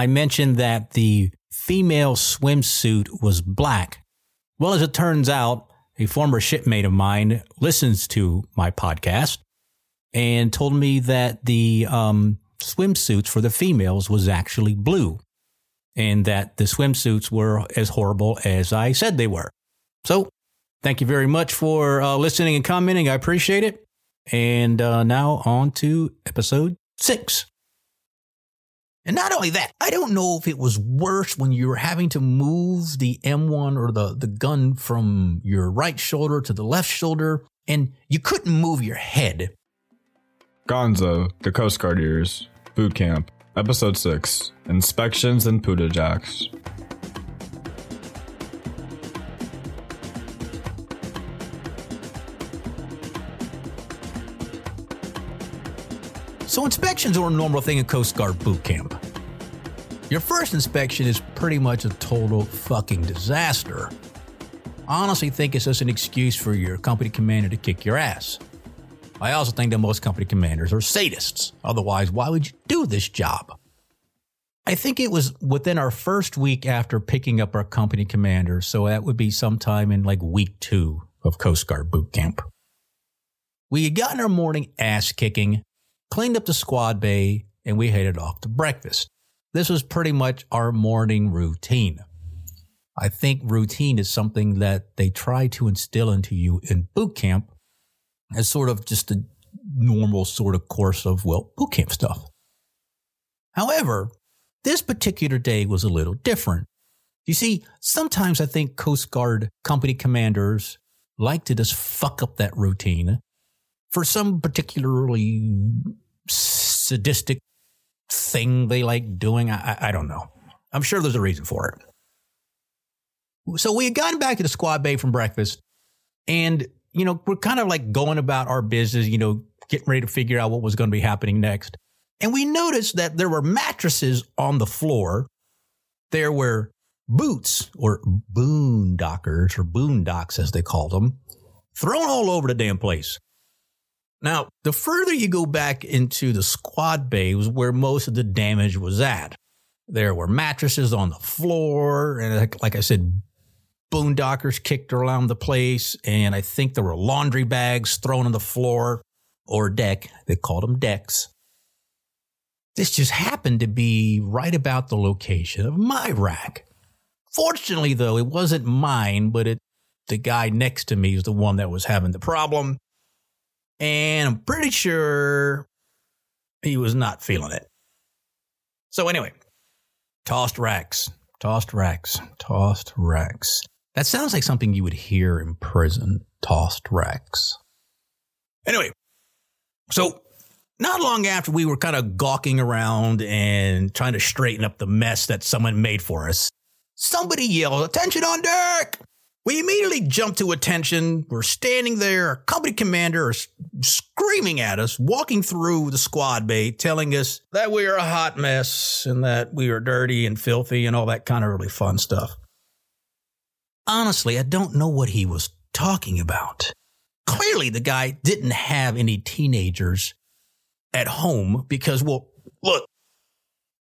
I mentioned that the female swimsuit was black. Well, as it turns out, a former shipmate of mine listens to my podcast and told me that the um, swimsuits for the females was actually blue and that the swimsuits were as horrible as I said they were. So, thank you very much for uh, listening and commenting. I appreciate it. And uh, now on to episode six. And not only that, I don't know if it was worse when you were having to move the M1 or the, the gun from your right shoulder to the left shoulder and you couldn't move your head. Gonzo, the Coast Guard Years, Boot Camp, Episode 6 Inspections and Puda Jacks. So inspections are a normal thing in Coast Guard boot camp. Your first inspection is pretty much a total fucking disaster. I honestly think it's just an excuse for your company commander to kick your ass. I also think that most company commanders are sadists. Otherwise, why would you do this job? I think it was within our first week after picking up our company commander, so that would be sometime in like week two of Coast Guard boot camp. We had gotten our morning ass kicking, cleaned up the squad bay, and we headed off to breakfast. This was pretty much our morning routine. I think routine is something that they try to instill into you in boot camp as sort of just a normal sort of course of, well, boot camp stuff. However, this particular day was a little different. You see, sometimes I think Coast Guard company commanders like to just fuck up that routine for some particularly sadistic thing they like doing. I, I don't know. I'm sure there's a reason for it. So we had gotten back to the squad bay from breakfast and, you know, we're kind of like going about our business, you know, getting ready to figure out what was going to be happening next. And we noticed that there were mattresses on the floor. There were boots or boondockers or boondocks as they called them thrown all over the damn place. Now, the further you go back into the squad bay was where most of the damage was at. There were mattresses on the floor, and like, I said, boondockers kicked around the place, and I think there were laundry bags thrown on the floor or deck. They called them decks. This just happened to be right about the location of my rack. Fortunately, though, it wasn't mine, but it, the guy next to me is the one that was having the problem. And I'm pretty sure he was not feeling it. So, anyway, tossed racks, tossed racks, tossed racks. That sounds like something you would hear in prison tossed racks. Anyway, so not long after we were kind of gawking around and trying to straighten up the mess that someone made for us, somebody yelled, Attention on deck! We immediately jump to attention. We're standing there. Our company commander is screaming at us, walking through the squad bay, telling us that we are a hot mess and that we are dirty and filthy and all that kind of really fun stuff. Honestly, I don't know what he was talking about. Clearly, the guy didn't have any teenagers at home because, well, look,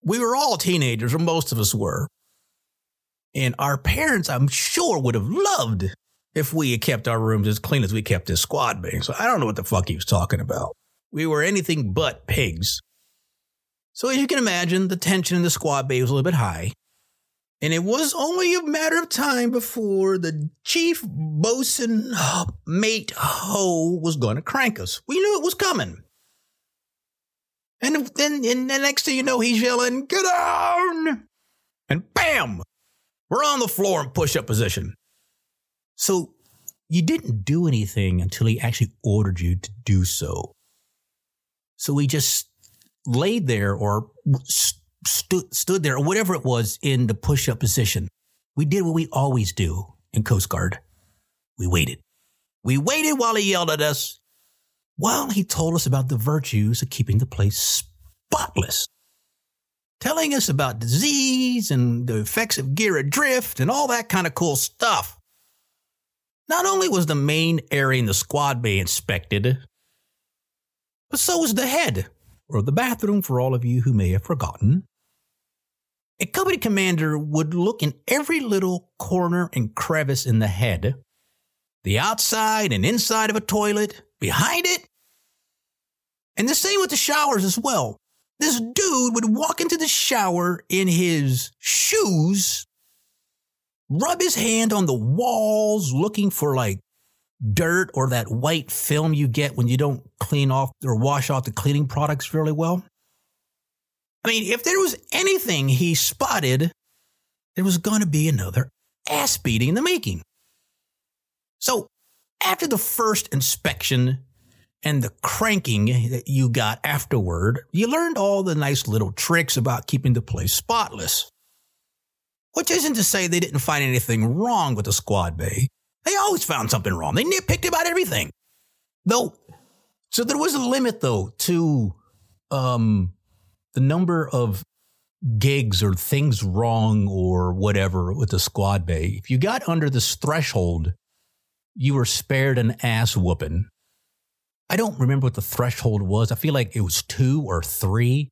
we were all teenagers, or most of us were. And our parents, I'm sure, would have loved if we had kept our rooms as clean as we kept this squad bay. So I don't know what the fuck he was talking about. We were anything but pigs. So as you can imagine, the tension in the squad bay was a little bit high. And it was only a matter of time before the chief bosun mate Ho was going to crank us. We knew it was coming. And then, and the next thing you know, he's yelling, "Get down!" And bam, we're on the floor in push-up position. So you didn't do anything until he actually ordered you to do so. So we just laid there or stood stood there or whatever it was in the push up position. We did what we always do in Coast Guard. We waited. We waited while he yelled at us. While he told us about the virtues of keeping the place spotless, telling us about disease and the effects of gear adrift and all that kind of cool stuff. Not only was the main area in the squad bay inspected, but so was the head, or the bathroom for all of you who may have forgotten. A company commander would look in every little corner and crevice in the head, the outside and inside of a toilet, behind it, and the same with the showers as well. This dude would walk into the shower in his shoes, rub his hand on the walls looking for like dirt or that white film you get when you don't clean off or wash off the cleaning products really well. I mean, if there was anything he spotted, there was going to be another ass beating in the making. So, after the first inspection and the cranking that you got afterward, you learned all the nice little tricks about keeping the place spotless. Which isn't to say they didn't find anything wrong with the squad bay. They always found something wrong. They nitpicked about everything. Though, so there was a limit though to um, the number of gigs or things wrong or whatever with the squad bay. If you got under this threshold, you were spared an ass whooping. I don't remember what the threshold was. I feel like it was two or three.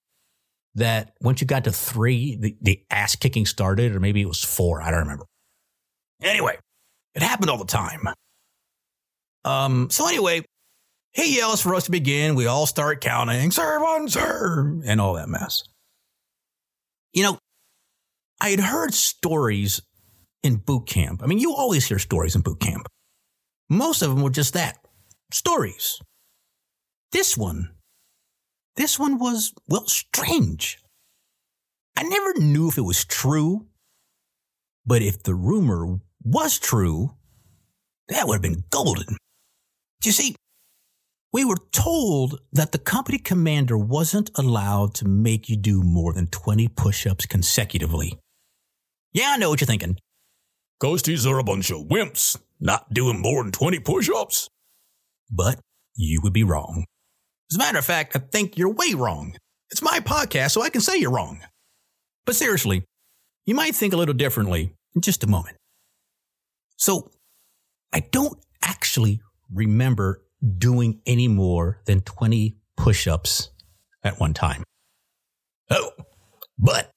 That once you got to three, the, the ass kicking started, or maybe it was four. I don't remember. Anyway, it happened all the time. Um, so anyway, he yells for us to begin. We all start counting, sir, one, sir, and all that mess. You know, I had heard stories in boot camp. I mean, you always hear stories in boot camp. Most of them were just that stories. This one, this one was, well, strange. I never knew if it was true, but if the rumor was true, that would have been golden. You see, we were told that the company commander wasn't allowed to make you do more than 20 push ups consecutively. Yeah, I know what you're thinking. Coasties are a bunch of wimps, not doing more than 20 push ups. But you would be wrong. As a matter of fact, I think you're way wrong. It's my podcast, so I can say you're wrong. But seriously, you might think a little differently in just a moment. So I don't actually remember doing any more than 20 push ups at one time. Oh, but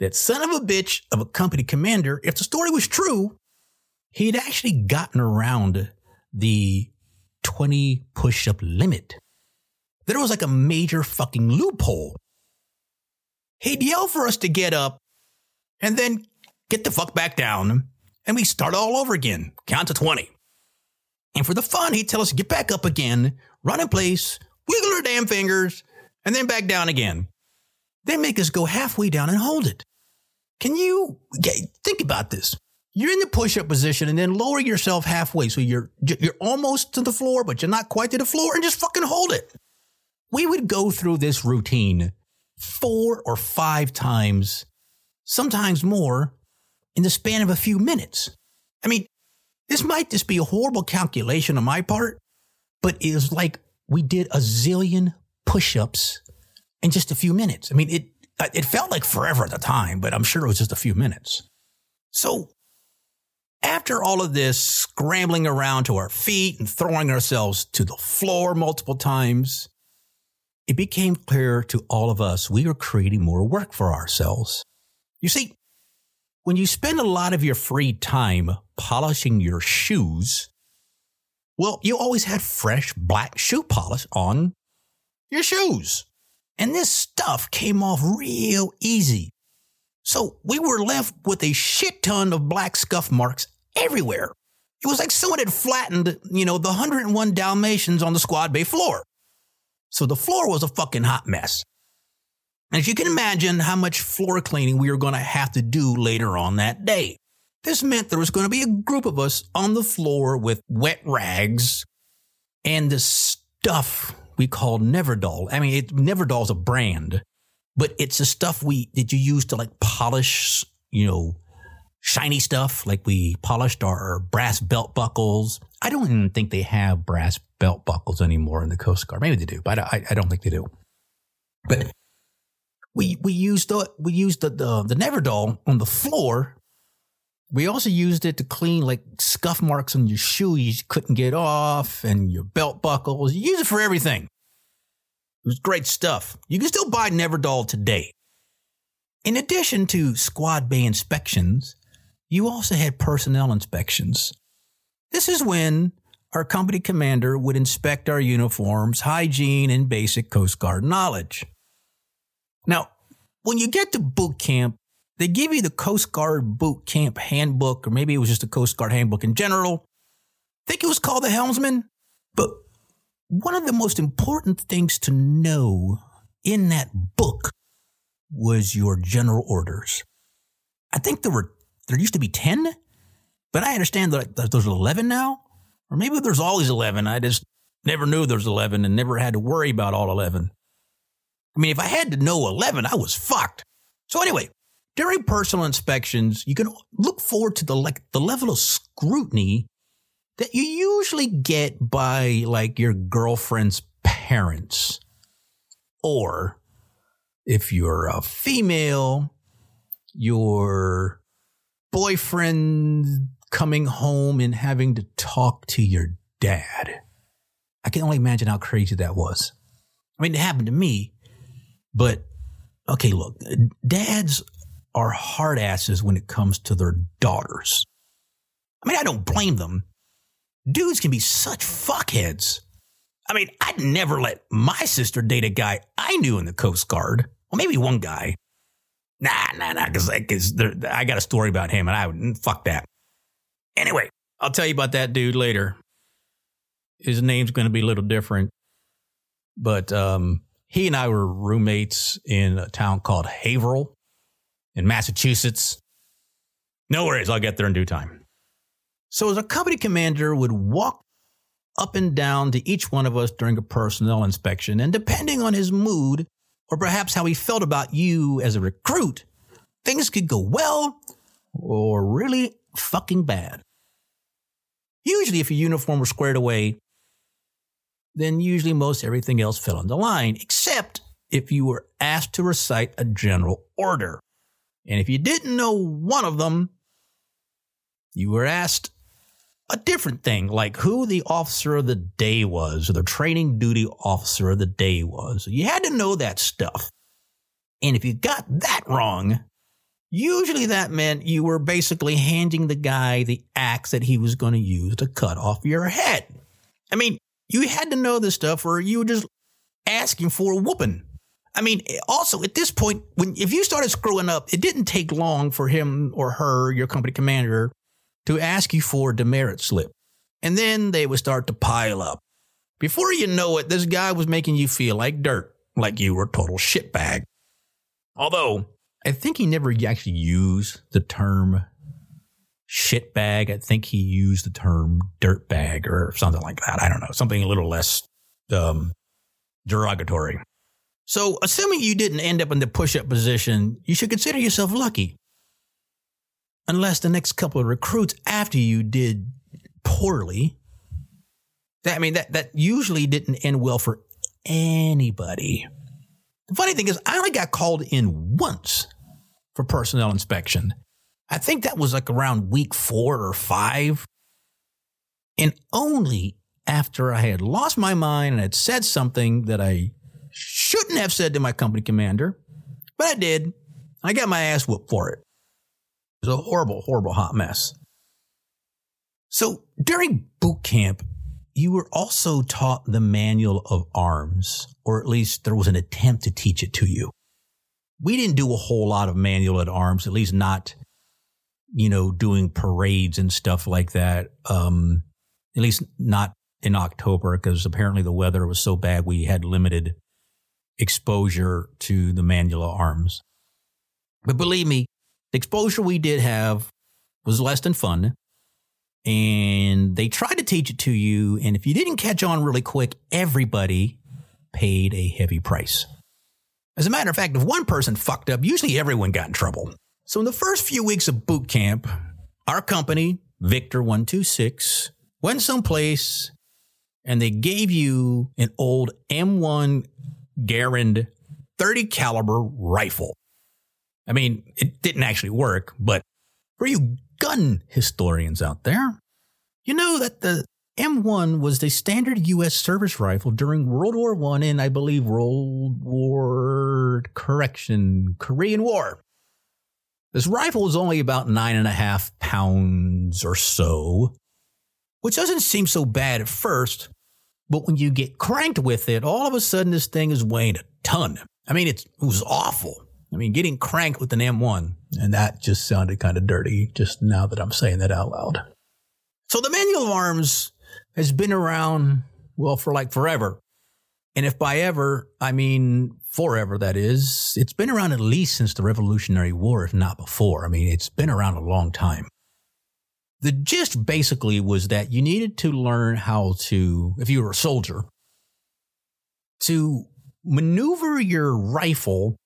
that son of a bitch of a company commander, if the story was true, he'd actually gotten around the 20 push up limit. There was like a major fucking loophole. He'd yell for us to get up and then get the fuck back down and we start all over again. Count to 20. And for the fun, he'd tell us to get back up again, run in place, wiggle our damn fingers, and then back down again. Then make us go halfway down and hold it. Can you think about this? You're in the push-up position and then lower yourself halfway so you're you're almost to the floor, but you're not quite to the floor, and just fucking hold it. We would go through this routine four or five times, sometimes more, in the span of a few minutes. I mean, this might just be a horrible calculation on my part, but it was like we did a zillion push ups in just a few minutes. I mean, it, it felt like forever at the time, but I'm sure it was just a few minutes. So after all of this scrambling around to our feet and throwing ourselves to the floor multiple times, it became clear to all of us we were creating more work for ourselves. You see, when you spend a lot of your free time polishing your shoes, well, you always had fresh black shoe polish on your shoes. And this stuff came off real easy. So we were left with a shit ton of black scuff marks everywhere. It was like someone had flattened, you know, the 101 Dalmatians on the squad bay floor. So the floor was a fucking hot mess. And as you can imagine how much floor cleaning we were going to have to do later on that day. This meant there was going to be a group of us on the floor with wet rags and the stuff we called Nevr-Dull. I mean, it, Nevr-Dull's a brand, but it's the stuff we that you use to like polish, you know, shiny stuff. Like we polished our brass belt buckles. I don't even think they have brass belt buckles anymore in the Coast Guard. Maybe they do, but I, I don't think they do. But we we used the we used the the, the Nevr-Dull on the floor. We also used it to clean like scuff marks on your shoe you couldn't get off and your belt buckles. You use it for everything. It was great stuff. You can still buy Nevr-Dull today. In addition to squad bay inspections, you also had personnel inspections. This is when our company commander would inspect our uniforms, hygiene, and basic Coast Guard knowledge. Now, when you get to boot camp, they give you the Coast Guard boot camp handbook, or maybe it was just the Coast Guard handbook in general. I think it was called the Helmsman. But one of the most important things to know in that book was your general orders. I think there were, there used to be 10, but I understand that there's 11 now. Or maybe there's always 11. I just never knew there's 11 and never had to worry about all 11. I mean, if I had to know 11, I was fucked. So anyway, during personal inspections, you can look forward to the like the level of scrutiny that you usually get by like your girlfriend's parents. Or if you're a female, your boyfriend coming home and having to talk to your dad. I can only imagine how crazy that was. I mean, it happened to me, but okay, look, dads are hard asses when it comes to their daughters. I mean, I don't blame them. Dudes can be such fuckheads. I mean, I'd never let my sister date a guy I knew in the Coast Guard. Well, maybe one guy. Nah, nah, nah, because I got a story about him and I would, fuck that. Anyway, I'll tell you about that dude later. His name's going to be a little different, but um, he and I were roommates in a town called Haverhill in Massachusetts. No worries, I'll get there in due time. So, as a company commander would walk up and down to each one of us during a personnel inspection, and depending on his mood, or perhaps how he felt about you as a recruit, things could go well or really fucking bad. Usually, if your uniform was squared away, then usually most everything else fell into line, except if you were asked to recite a general order. And if you didn't know one of them, you were asked a different thing, like who the officer of the day was, or the training duty officer of the day was. You had to know that stuff. And if you got that wrong, usually that meant you were basically handing the guy the axe that he was going to use to cut off your head. I mean, you had to know this stuff or you were just asking for a whooping. I mean, also at this point, when if you started screwing up, it didn't take long for him or her, your company commander, to ask you for a demerit slip. And then they would start to pile up. Before you know it, this guy was making you feel like dirt, like you were a total shitbag. Although, I think he never actually used the term shitbag. I think he used the term dirtbag or something like that. I don't know, something a little less um, derogatory. So, assuming you didn't end up in the push up position, you should consider yourself lucky. Unless the next couple of recruits after you did poorly. That, I mean, that, that usually didn't end well for anybody. The funny thing is, I only got called in once for personnel inspection. I think that was like around week four or five. And only after I had lost my mind and had said something that I shouldn't have said to my company commander, but I did. I got my ass whooped for it. Was a horrible, horrible hot mess. So during boot camp, you were also taught the manual of arms, or at least there was an attempt to teach it to you. We didn't do a whole lot of manual at arms, at least not, you know, doing parades and stuff like that. Um, at least not in October, because apparently the weather was so bad we had limited exposure to the manual of arms. But believe me, the exposure we did have was less than fun. And they tried to teach it to you. And if you didn't catch on really quick, everybody paid a heavy price. As a matter of fact, if one person fucked up, usually everyone got in trouble. So in the first few weeks of boot camp, our company, Victor 126, went someplace and they gave you an old M1 Garand 30 caliber rifle. I mean, it didn't actually work, but for you gun historians out there, you know that the M1 was the standard U.S. service rifle during World War One and I believe World War correction Korean War. This rifle was only about nine and a half pounds or so, which doesn't seem so bad at first, but when you get cranked with it, all of a sudden this thing is weighing a ton. I mean, it was awful. I mean, getting cranked with an M1, and that just sounded kind of dirty just now that I'm saying that out loud. So the manual of arms has been around, well, for like forever. And if by ever, I mean forever, that is, it's been around at least since the Revolutionary War, if not before. I mean, it's been around a long time. The gist basically was that you needed to learn how to, if you were a soldier, to maneuver your rifle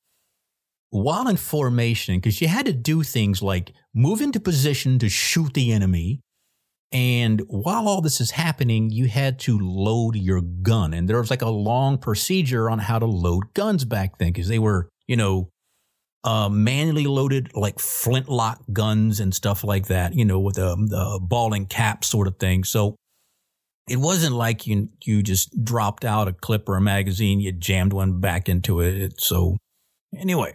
while in formation, because you had to do things like move into position to shoot the enemy. And while all this is happening, you had to load your gun. And there was like a long procedure on how to load guns back then, because they were, you know, uh, manually loaded like flintlock guns and stuff like that, you know, with a, a ball and cap sort of thing. So it wasn't like you you just dropped out a clip or a magazine, you jammed one back into it. So anyway,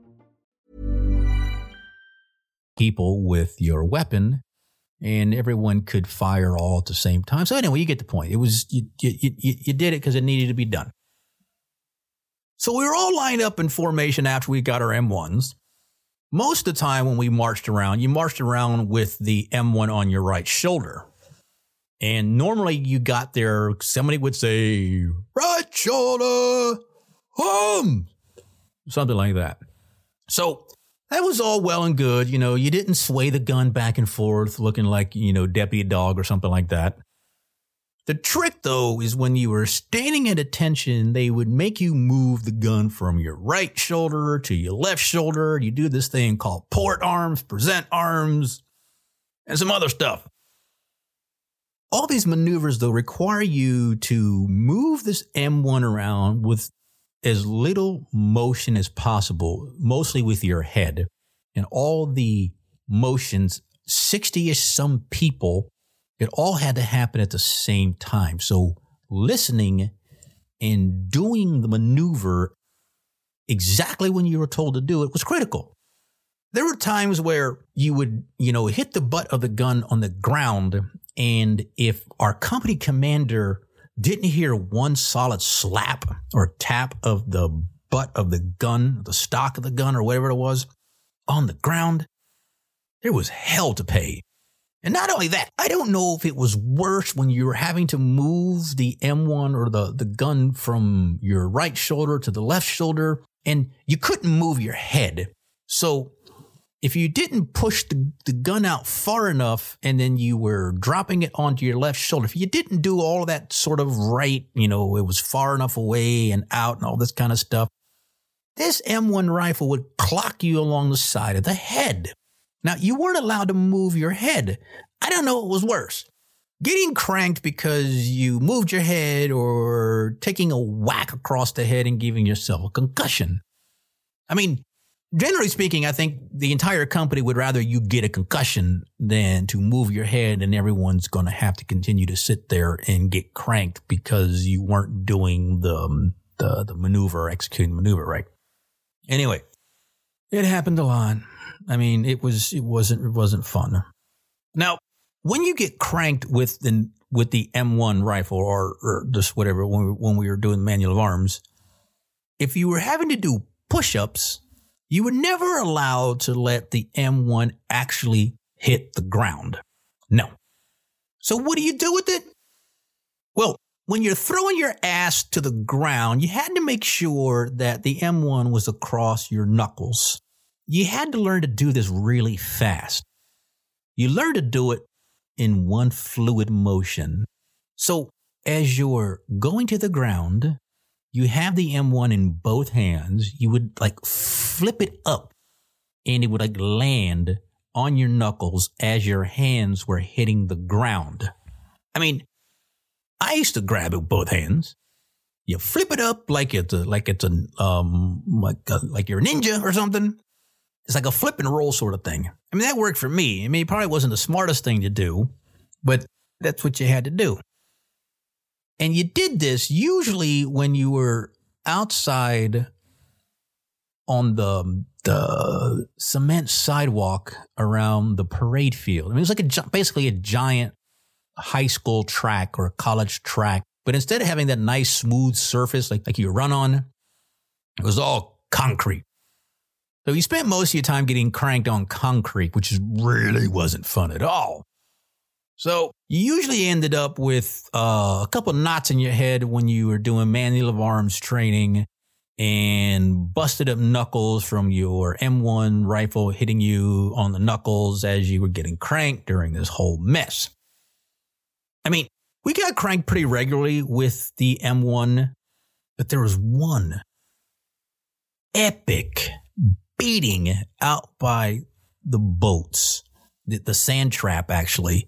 People with your weapon, and everyone could fire all at the same time. So anyway, you get the point. It was you you, you, you did it because it needed to be done. So we were all lined up in formation after we got our M1s. Most of the time when we marched around, you marched around with the M1 on your right shoulder. And normally you got there, somebody would say, right shoulder, home, something like that. So that was all well and good. You know, you didn't sway the gun back and forth looking like, you know, deputy dog or something like that. The trick though is when you were standing at attention, they would make you move the gun from your right shoulder to your left shoulder. You do this thing called port arms, present arms, and some other stuff. All these maneuvers though require you to move this M1 around with as little motion as possible, mostly with your head. And all the motions, 60 ish some people, it all had to happen at the same time. So listening and doing the maneuver exactly when you were told to do it was critical. There were times where you would, you know, hit the butt of the gun on the ground. And if our company commander didn't hear one solid slap or tap of the butt of the gun, the stock of the gun, or whatever it was on the ground. There was hell to pay. And not only that, I don't know if it was worse when you were having to move the M1 or the, the gun from your right shoulder to the left shoulder and you couldn't move your head. So if you didn't push the, the gun out far enough and then you were dropping it onto your left shoulder, if you didn't do all that sort of right, you know, it was far enough away and out and all this kind of stuff, this M1 rifle would clock you along the side of the head. Now, you weren't allowed to move your head. I don't know what was worse. Getting cranked because you moved your head or taking a whack across the head and giving yourself a concussion. I mean, generally speaking, I think the entire company would rather you get a concussion than to move your head and everyone's going to have to continue to sit there and get cranked because you weren't doing the, um, the, the maneuver, executing maneuver, right? Anyway, it happened a lot. I mean, it was, it wasn't, it wasn't fun. Now, when you get cranked with the, with the M1 rifle or, or just whatever, when we, when we were doing manual of arms, if you were having to do push-ups, you were never allowed to let the M1 actually hit the ground. No. So what do you do with it? Well, when you're throwing your ass to the ground, you had to make sure that the M1 was across your knuckles. You had to learn to do this really fast. You learn to do it in one fluid motion. So as you're going to the ground, you have the M1 in both hands, you would like flip it up and it would like land on your knuckles as your hands were hitting the ground. I mean, I used to grab it with both hands. You flip it up like it's a, like it's a, um, like, a, like you're a ninja or something. It's like a flip and roll sort of thing. I mean, that worked for me. I mean, it probably wasn't the smartest thing to do, but that's what you had to do. And you did this usually when you were outside on the the cement sidewalk around the parade field. I mean, it was like a basically a giant high school track or college track, but instead of having that nice smooth surface like like you run on, it was all concrete. So you spent most of your time getting cranked on concrete, which really wasn't fun at all. So you usually ended up with uh, a couple knots in your head when you were doing manual of arms training and busted up knuckles from your M1 rifle hitting you on the knuckles as you were getting cranked during this whole mess. I mean, we got cranked pretty regularly with the M1, but there was one epic beating out by the boats, the, the sand trap actually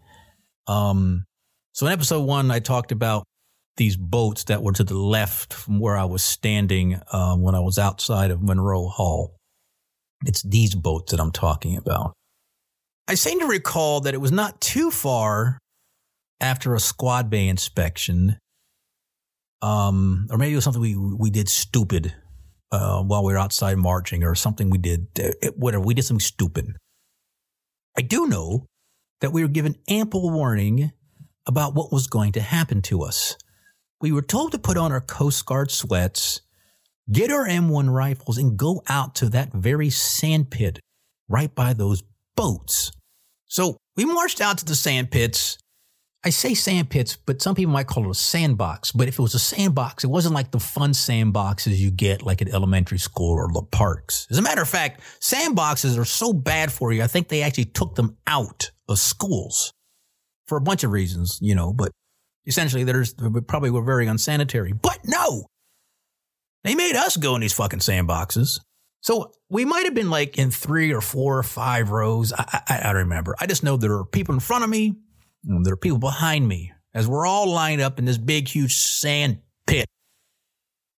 um, so in episode one, I talked about these boats that were to the left from where I was standing uh, when I was outside of Munro Hall. It's these boats that I'm talking about. I seem to recall that it was not too far after a squad bay inspection, um, or maybe it was something we we did stupid uh, while we were outside marching, or something we did uh, whatever we did something stupid. I do know that we were given ample warning about what was going to happen to us. We were told to put on our Coast Guard sweats, get our M1 rifles, and go out to that very sand pit right by those boats. So we marched out to the sand pits. I say sand pits, but some people might call it a sandbox. But if it was a sandbox, it wasn't like the fun sandboxes you get like at elementary school or the parks. As a matter of fact, sandboxes are so bad for you. I think they actually took them out of schools for a bunch of reasons, you know, but essentially there's probably were very unsanitary. But no, they made us go in these fucking sandboxes. So we might have been like in three or four or five rows. I, I, I don't remember. I just know there are people in front of me there are people behind me as we're all lined up in this big, huge sand pit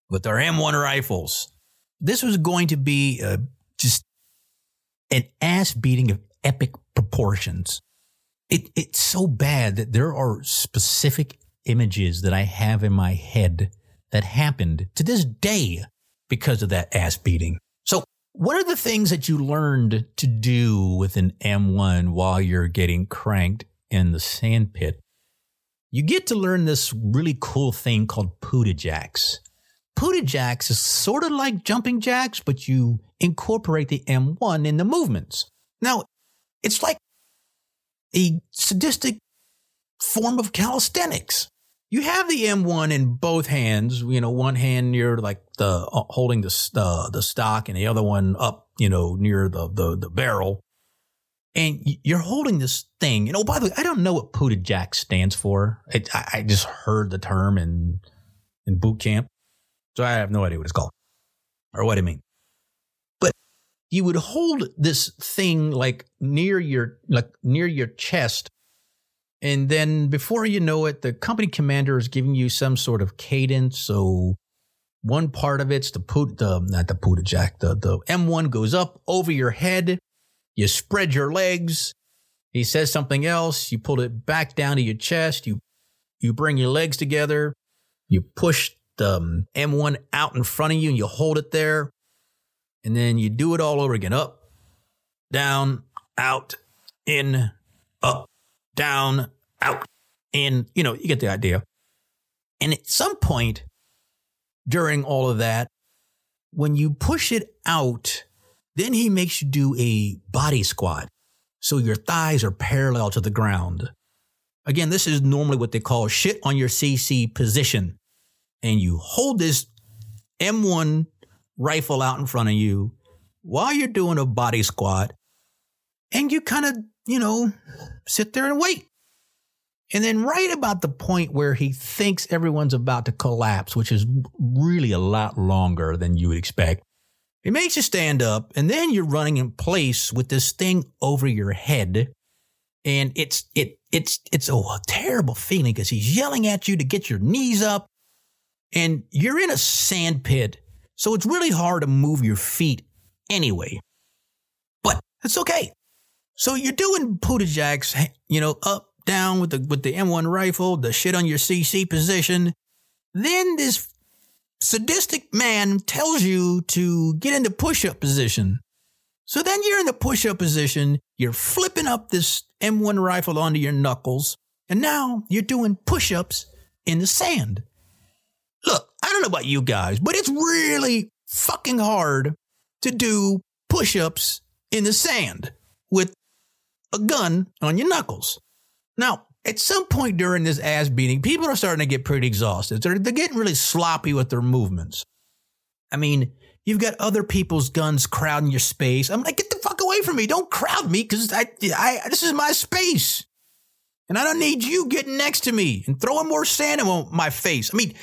with our M1 rifles. This was going to be uh, just an ass beating of epic proportions. It, it's so bad that there are specific images that I have in my head that happened to this day because of that ass beating. So what are the things that you learned to do with an M1 while you're getting cranked in the sand pit, you get to learn this really cool thing called Puda jacks. Puda jacks is sort of like jumping jacks, but you incorporate the M1 in the movements. Now, it's like a sadistic form of calisthenics. You have the M1 in both hands, you know, one hand near like the uh, holding the uh, the stock and the other one up, you know, near the the, the barrel and you're holding this thing. And oh, by the way, I don't know what Puda Jack stands for. I, I, just heard the term in in boot camp, so I have no idea what it's called or what it means. But you would hold this thing like near your like near your chest, and then before you know it, the company commander is giving you some sort of cadence. So one part of it's the put the not the Puda Jack the the M1 goes up over your head you spread your legs. He says something else. You pull it back down to your chest. You, you bring your legs together. You push the um, M1 out in front of you and you hold it there. And then you do it all over again. Up, down, out, in, up, down, out, in. You know, you get the idea. And at some point during all of that, when you push it out, then he makes you do a body squat. So your thighs are parallel to the ground. Again, this is normally what they call shit on your CC position. And you hold this M1 rifle out in front of you while you're doing a body squat. And you kind of, you know, sit there and wait. And then right about the point where he thinks everyone's about to collapse, which is really a lot longer than you would expect, it makes you stand up and then you're running in place with this thing over your head. And it's, it, it's, it's a terrible feeling because he's yelling at you to get your knees up and you're in a sand pit. So it's really hard to move your feet anyway, but it's okay. So you're doing Puda jacks, you know, up, down with the, with the M1 rifle, the shit on your CC position. Then this sadistic man tells you to get into push up position. So then you're in the push up position, you're flipping up this M1 rifle onto your knuckles, and now you're doing push ups in the sand. Look, I don't know about you guys, but it's really fucking hard to do push ups in the sand with a gun on your knuckles. Now, at some point during this ass beating, people are starting to get pretty exhausted. They're, they're getting really sloppy with their movements. I mean, you've got other people's guns crowding your space. I'm like, get the fuck away from me. Don't crowd me because I, I, this is my space. And I don't need you getting next to me and throwing more sand on my face. I mean,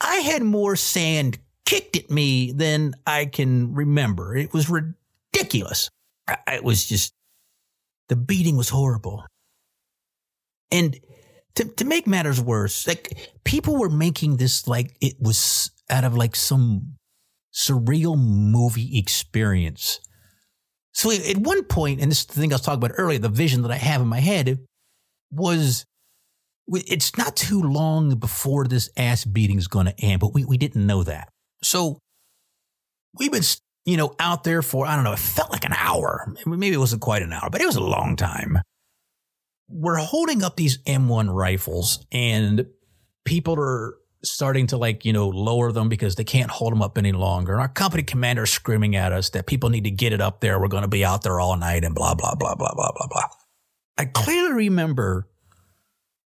I had more sand kicked at me than I can remember. It was ridiculous. It was just, the beating was horrible. And to, to make matters worse, like people were making this like it was out of like some surreal movie experience. So at one point, and this is the thing I was talking about earlier, the vision that I have in my head was it's not too long before this ass beating is going to end, but we, we didn't know that. So we've been, you know, out there for, I don't know, it felt like an hour. Maybe it wasn't quite an hour, but it was a long time we're holding up these M1 rifles and people are starting to like, you know, lower them because they can't hold them up any longer. And our company commander is screaming at us that people need to get it up there. We're going to be out there all night and blah, blah, blah, blah, blah, blah, blah. I clearly remember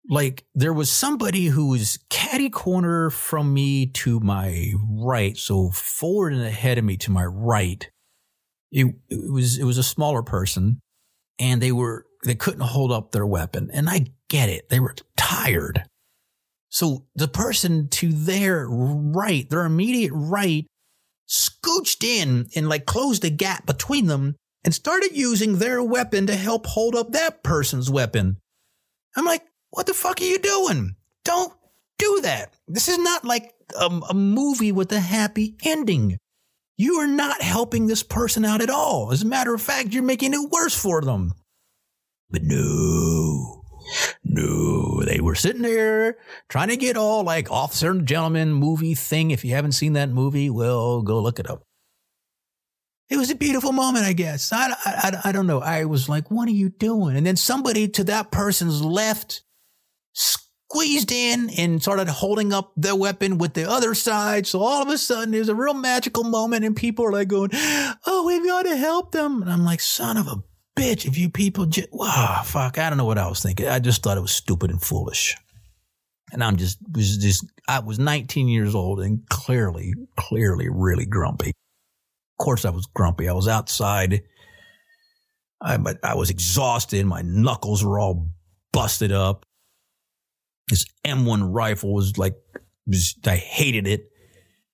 like there was somebody who was catty corner from me to my right, so forward and ahead of me to my right. It, it was it was a smaller person, and they were they couldn't hold up their weapon, and I get it. They were tired. So the person to their right, their immediate right, scooched in and like closed a gap between them and started using their weapon to help hold up that person's weapon. I'm like, what the fuck are you doing? Don't do that. This is not like a, a movie with a happy ending. You are not helping this person out at all. As a matter of fact, you're making it worse for them. But no, no, they were sitting there trying to get all like officer and gentleman movie thing. If you haven't seen that movie, well, go look it up. It was a beautiful moment, I guess. I, I, I don't know. I was like, what are you doing? And then somebody to that person's left squeezed in and started holding up their weapon with the other side. So all of a sudden there's a real magical moment and people are like going, Oh, we've got to help them. And I'm like, son of a bitch. If you people just, wow, fuck. I don't know what I was thinking. I just thought it was stupid and foolish. And I'm just, was just, I was 19 years old and clearly, clearly really grumpy. Of course I was grumpy. I was outside. I, I was exhausted. My knuckles were all busted up. This M1 rifle was like, was, I hated it.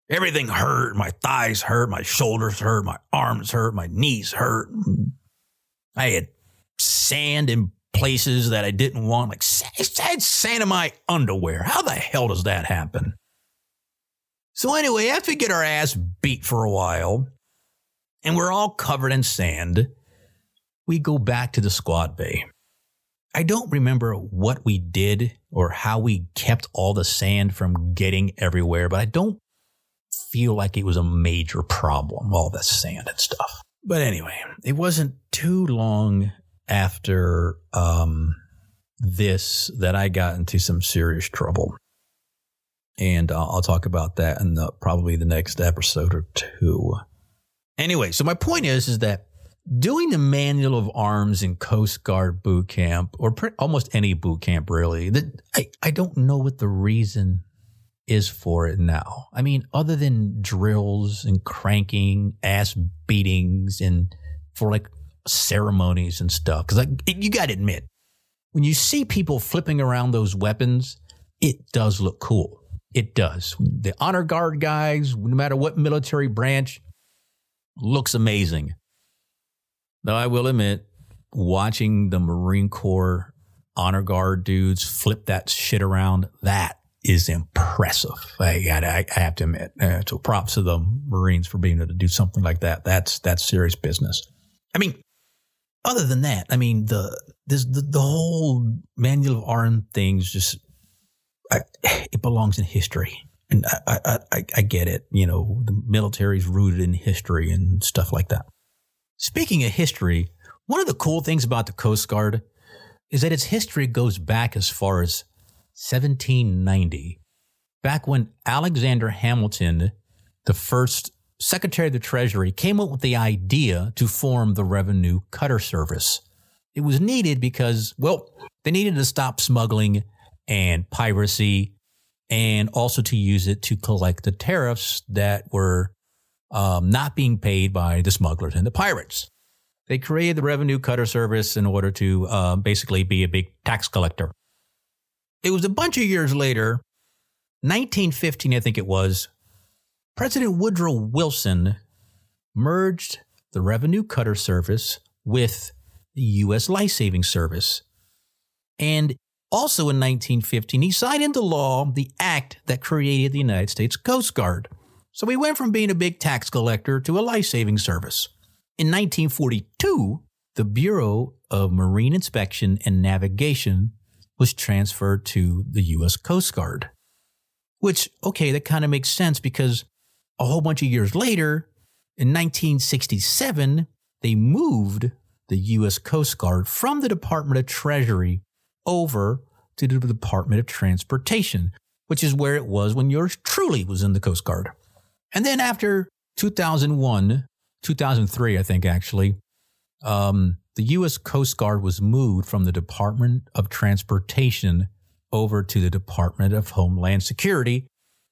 Everything hurt. My thighs hurt. My shoulders hurt. My arms hurt. My knees hurt. I had sand in places that I didn't want. Like, I had sand in my underwear. How the hell does that happen? So anyway, after we get our ass beat for a while, and we're all covered in sand, we go back to the squad bay. I don't remember what we did or how we kept all the sand from getting everywhere, but I don't feel like it was a major problem, all the sand and stuff. But anyway, it wasn't too long after um, this that I got into some serious trouble. And uh, I'll talk about that in the, probably the next episode or two. Anyway, so my point is, is that doing the manual of arms in Coast Guard boot camp, or pre- almost any boot camp really, that I, I don't know what the reason is for it now. I mean, other than drills and cranking, ass beatings, and for like ceremonies and stuff. Because like, you got to admit, when you see people flipping around those weapons, it does look cool. It does. The honor guard guys, no matter what military branch, looks amazing. Though I will admit, watching the Marine Corps honor guard dudes flip that shit around, that is impressive. I, I, I have to admit. Uh, so props to the Marines for being able to do something like that. That's that's serious business. I mean, other than that, I mean the this the, the whole manual of arms things just I, it belongs in history. And I, I, I, get it. You know, the military's rooted in history and stuff like that. Speaking of history, one of the cool things about the Coast Guard is that its history goes back as far as 1790, back when Alexander Hamilton, the first Secretary of the Treasury, came up with the idea to form the Revenue Cutter Service. It was needed because, well, they needed to stop smuggling and piracy and also to use it to collect the tariffs that were um, not being paid by the smugglers and the pirates. They created the Revenue Cutter Service in order to uh, basically be a big tax collector. It was a bunch of years later, 1915, I think it was, President Woodrow Wilson merged the Revenue Cutter Service with the U.S. Life Saving Service. And also in 1915, he signed into law the act that created the United States Coast Guard. So we went from being a big tax collector to a life saving service. In 1942, the Bureau of Marine Inspection and Navigation was transferred to the U.S. Coast Guard. Which, okay, that kind of makes sense because a whole bunch of years later, in 1967, they moved the U.S. Coast Guard from the Department of Treasury over to the Department of Transportation, which is where it was when yours truly was in the Coast Guard. And then after 2001, 2003, I think actually, um, the U.S. Coast Guard was moved from the Department of Transportation over to the Department of Homeland Security,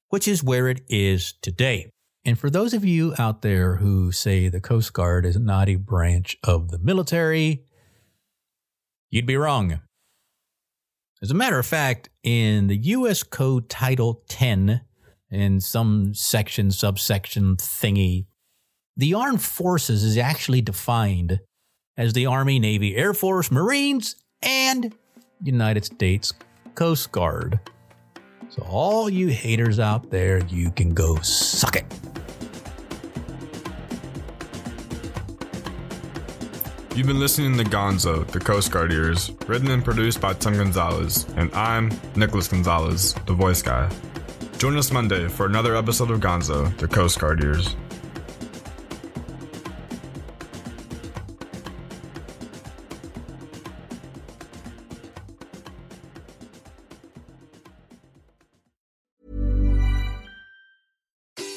which is where it is today. And for those of you out there who say the Coast Guard is not a branch of the military, you'd be wrong. As a matter of fact, in the U.S. Code Title 10, in some section, subsection thingy, the armed forces is actually defined as the Army, Navy, Air Force, Marines, and United States Coast Guard. So, all you haters out there, you can go suck it. You've been listening to Gonzo, the Coast Guard Years, written and produced by Tim Gonzalez, and I'm Nicholas Gonzalez, the voice guy. Join us Monday for another episode of Gonzo, the Coast Guard Years.